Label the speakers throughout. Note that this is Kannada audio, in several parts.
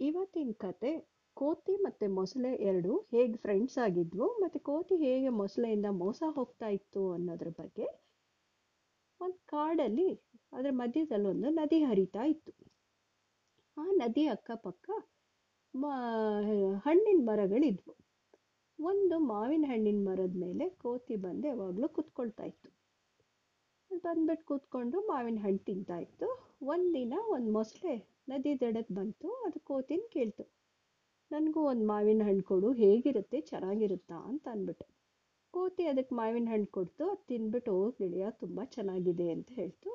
Speaker 1: ಇವತ್ತಿನ ಕತೆ ಕೋತಿ ಮತ್ತು ಮೊಸಳೆ ಎರಡು ಹೇಗೆ ಫ್ರೆಂಡ್ಸ್ ಆಗಿದ್ವು ಮತ್ತು ಕೋತಿ ಹೇಗೆ ಮೊಸಳೆಯಿಂದ ಮೋಸ ಹೋಗ್ತಾ ಇತ್ತು ಅನ್ನೋದ್ರ ಬಗ್ಗೆ ಒಂದು ಕಾಡಲ್ಲಿ ಅದರ ಮಧ್ಯದಲ್ಲಿ ಒಂದು ನದಿ ಹರಿತಾ ಇತ್ತು. ಆ ನದಿ ಅಕ್ಕಪಕ್ಕ ಹಣ್ಣಿನ ಮರಗಳಿದ್ವು. ಒಂದು ಮಾವಿನ ಹಣ್ಣಿನ ಮರದ ಮೇಲೆ ಕೋತಿ ಬಂದು ಯಾವಾಗಲೂ ಕುತ್ಕೊಳ್ತಾ ಇತ್ತು. ಬಂದ್ಬಿಟ್ಟು ಕೂತ್ಕೊಂಡು ಮಾವಿನ ಹಣ್ಣು ತಿಂತಾ ಇತ್ತು. ಒಂದಿನ ಒಂದು ಮೊಸಳೆ ನದಿ ದಡಕ್ಕೆ ಬಂತು ಅದು ಕೋತಿನ ಕೇಳ್ತು. ನನಗೂ ಒಂದು ಮಾವಿನ ಹಣ್ಣು ಕೊಡು, ಹೇಗಿರುತ್ತೆ, ಚೆನ್ನಾಗಿರುತ್ತಾ? ಅಂತ ಅಂದ್ಬಿಟ್ಟು ಕೋತಿ ಅದಕ್ಕೆ ಮಾವಿನ ಹಣ್ಣು ಕೊಡ್ತು, ಅದು ತಿನ್ಬಿಟ್ಟು ಹೋಗಿ ಗೆಳೆಯ ತುಂಬ ಚೆನ್ನಾಗಿದೆ ಅಂತ ಹೇಳ್ತು.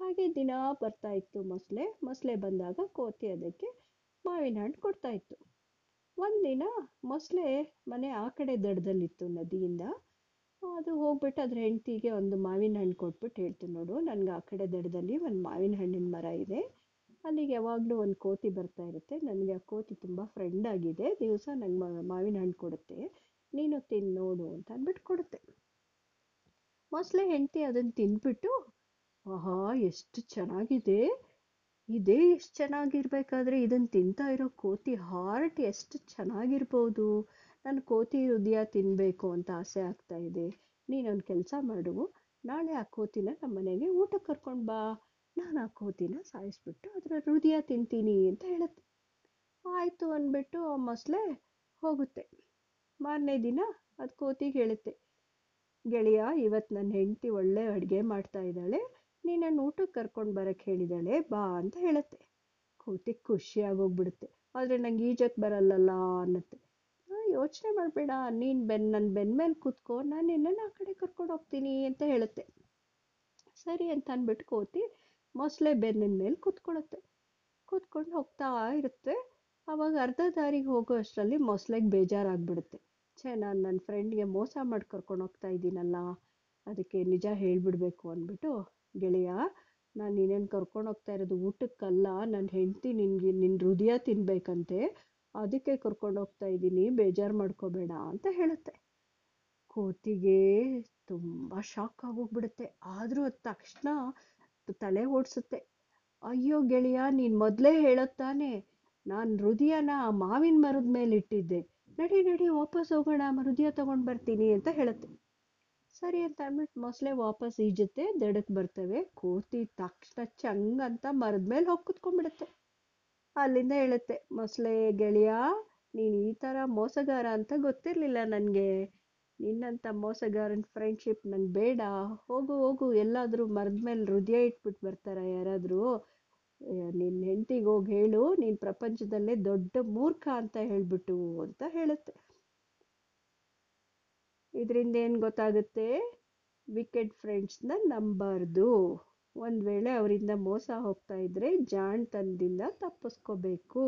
Speaker 1: ಹಾಗೆ ದಿನ ಬರ್ತಾ ಇತ್ತು ಮೊಸಳೆ. ಮೊಸಳೆ ಬಂದಾಗ ಕೋತಿ ಅದಕ್ಕೆ ಮಾವಿನ ಹಣ್ಣು ಕೊಡ್ತಾ ಇತ್ತು. ಒಂದಿನ ಮೊಸಳೆ ಮನೆ ಆ ಕಡೆ ದಡದಲ್ಲಿತ್ತು ನದಿಯಿಂದ. ಅದು ಹೋಗ್ಬಿಟ್ಟು ಅದ್ರ ಹೆಂಡತಿಗೆ ಒಂದು ಮಾವಿನ ಹಣ್ಣು ಕೊಟ್ಬಿಟ್ಟು ಹೇಳ್ತು ನೋಡು, ನನಗೆ ಆ ಕಡೆ ದಡದಲ್ಲಿ ಒಂದು ಮಾವಿನ ಹಣ್ಣಿನ ಮರ ಇದೆ. ಅಲ್ಲಿಗೆ ಯಾವಾಗಲೂ ಒಂದು ಕೋತಿ ಬರ್ತಾ ಇರುತ್ತೆ. ನನಗೆ ಆ ಕೋತಿ ತುಂಬ ಫ್ರೆಂಡ್ ಆಗಿದೆ. ದಿವಸ ನಂಗೆ ಮಾವಿನ ಹಣ್ಣು ಕೊಡುತ್ತೆ. ನೀನು ತಿನ್ನು ನೋಡು ಅಂತ ಅಂದ್ಬಿಟ್ಟು ಕೊಡುತ್ತೆ. ಮೊಸಳೆ ಹೆಂಡತಿ ಅದನ್ನು ತಿಂದ್ಬಿಟ್ಟು ಆಹಾ, ಎಷ್ಟು ಚೆನ್ನಾಗಿದೆ. ಇದೇ ಎಷ್ಟು ಚೆನ್ನಾಗಿರ್ಬೇಕಾದ್ರೆ ಇದನ್ನು ತಿಂತಾ ಇರೋ ಕೋತಿ ಹಾರ್ಟ್ ಎಷ್ಟು ಚೆನ್ನಾಗಿರ್ಬೋದು. ನಾನು ಕೋತಿ ಹೃದಯ ತಿನ್ನಬೇಕು ಅಂತ ಆಸೆ ಆಗ್ತಾ ಇದೆ. ನೀನೊಂದು ಕೆಲಸ ಮಾಡು. ನಾಳೆ ಆ ಕೋತಿನ ನಮ್ಮ ಮನೆಗೆ ಊಟಕ್ಕೆ ಕರ್ಕೊಂಡು ಬಾ. ನಾನು ಆ ಕೋತಿನ ಸಾಯಿಸ್ಬಿಟ್ಟು ಅದರ ಹೃದಯ ತಿಂತೀನಿ ಅಂತ ಹೇಳುತ್ತೆ. ಆಯಿತು ಅಂದ್ಬಿಟ್ಟು ಆ ಮೊಸಳೆ ಹೋಗುತ್ತೆ. ಮಾರನೇ ದಿನ ಅದು ಕೋತಿಗೆ ಹೇಳುತ್ತೆ. ಗೆಳೆಯ ಇವತ್ತು ನನ್ನ ಹೆಂಡತಿ ಒಳ್ಳೆ ಅಡುಗೆ ಮಾಡ್ತಾ ಇದ್ದಾಳೆ. ನೀನನ್ನು ಊಟಕ್ಕೆ ಕರ್ಕೊಂಡು ಬರೋಕ್ಕೆ ಹೇಳಿದಾಳೆ, ಬಾ ಅಂತ ಹೇಳುತ್ತೆ. ಕೋತಿ ಖುಷಿಯಾಗೋಗ್ಬಿಡುತ್ತೆ. ಆದರೆ ನಂಗೆ ಈಜಕ್ಕೆ ಬರಲ್ಲಲ್ಲ ಅನ್ನತ್ತೆ. ಯೋಚನೆ ಮಾಡಬೇಡ. ನೀನು ಬೆನ್ ನನ್ನ ಬೆನ್ ಮೇಲೆ ಕೂತ್ಕೋ. ನಾನು ನಿನ್ನನ್ನು ಆ ಕಡೆ ಕರ್ಕೊಂಡು ಹೋಗ್ತೀನಿ ಅಂತ ಹೇಳುತ್ತೆ. ಸರಿ ಅಂತ ಅಂದ್ಬಿಟ್ಟು ಕೋತಿ ಮೊಸಳೆ ಬೆನ್ನಿನ ಮೇಲೆ ಕೂತ್ಕೊಳ್ಳುತ್ತೆ ಕೂತ್ಕೊಂಡು ಹೋಗ್ತಾ ಇರುತ್ತೆ. ಆವಾಗ ಅರ್ಧ ದಾರಿಗೆ ಹೋಗೋ ಅಷ್ಟರಲ್ಲಿ ಮೊಸಳೆಗೆ ಬೇಜಾರಾಗ್ಬಿಡುತ್ತೆ. ಛೇ, ನಾನು ನನ್ನ ಫ್ರೆಂಡ್ಗೆ ಮೋಸ ಮಾಡಿ ಕರ್ಕೊಂಡು ಹೋಗ್ತಾ ಇದ್ದೀನಲ್ಲ, ಅದಕ್ಕೆ ನಿಜ ಹೇಳಿಬಿಡ್ಬೇಕು ಅಂದ್ಬಿಟ್ಟು, ಗೆಳೆಯ, ನಾನು ಇನ್ನೇನು ಕರ್ಕೊಂಡು ಹೋಗ್ತಾ ಇರೋದು ಊಟಕ್ಕಲ್ಲ ನನ್ನ ಹೆಂಡತಿ ನಿನಗೆ ನಿನ್ನ ಹೃದಯ ತಿನ್ಬೇಕಂತೆ, ಅದಕ್ಕೆ ಕರ್ಕೊಂಡು ಹೋಗ್ತಾ ಇದ್ದೀನಿ, ಬೇಜಾರು ಮಾಡ್ಕೋಬೇಡ ಅಂತ ಹೇಳುತ್ತೆ. ಕೋತಿಗೆ ತುಂಬ ಶಾಕ್ ಆಗೋಗ್ಬಿಡುತ್ತೆ. ಆದರೂ ಅದು ತಕ್ಷಣ ತಲೆ ಓಡಿಸುತ್ತೆ. ಅಯ್ಯೋ ಗೆಳೆಯ, ನೀನು ಮೊದಲೇ ಹೇಳುತ್ತಾನೆ ನಾನು ಹೃದಯನ ಆ ಮಾವಿನ ಮರದ ಮೇಲೆ ಇಟ್ಟಿದ್ದೆ. ನಡಿ ನಡಿ, ವಾಪಸ್ ಹೋಗೋಣ ಹೃದಯ ತಗೊಂಡು ಬರ್ತೀನಿ ಅಂತ ಹೇಳುತ್ತೆ. ಸರಿ ಅಂತ ಅಂದ್ಬಿಟ್ಟು ಮೊಸಳೆ ವಾಪಸ್ ಈಜುತ್ತೆ. ದಡಕ್ಕೆ ಬರ್ತವೆ. ಕೋತಿ ತಕ್ಷಣ ಚಂಗ್ ಅಂತ ಮರದ ಮೇಲೆ ಹೋಗಿ ಕುತ್ಕೊಂಡ್ಬಿಡುತ್ತೆ. ಅಲ್ಲಿಂದ ಹೇಳುತ್ತೆ, ಮೊಸಳೆ ಗೆಳೆಯ, ನೀನು ಈ ಥರ ಮೋಸಗಾರ ಅಂತ ಗೊತ್ತಿರಲಿಲ್ಲ ನನಗೆ. ನಿನ್ನಂಥ ಮೋಸಗಾರನ ಫ್ರೆಂಡ್ಶಿಪ್ ನಂಗೆ ಬೇಡ. ಹೋಗು ಹೋಗು, ಎಲ್ಲಾದರೂ ಮರದ ಮೇಲೆ ಹೃದಯ ಇಟ್ಬಿಟ್ಟು ಬರ್ತಾರ ಯಾರಾದರೂ? ನಿನ್ನ ಹೆಂಡತಿಗೆ ಹೋಗಿ ಹೇಳು, ನೀನು ಪ್ರಪಂಚದಲ್ಲೇ ದೊಡ್ಡ ಮೂರ್ಖ ಅಂತ ಹೇಳ್ಬಿಟ್ಟು ಅಂತ ಹೇಳುತ್ತೆ. ಇದರಿಂದ ಏನು ಗೊತ್ತಾಗುತ್ತೆ? ವಿಕೆಟ್ ಫ್ರೆಂಡ್ಸ್ನ ನಂಬಾರ್ದು. ಒಂದು ವೇಳೆ ಅವರಿಂದ ಮೋಸ ಹೋಗ್ತಾ ಇದ್ರೆ ಜಾಣ್ತನದಿಂದ ತಪ್ಪಿಸ್ಕೋಬೇಕು.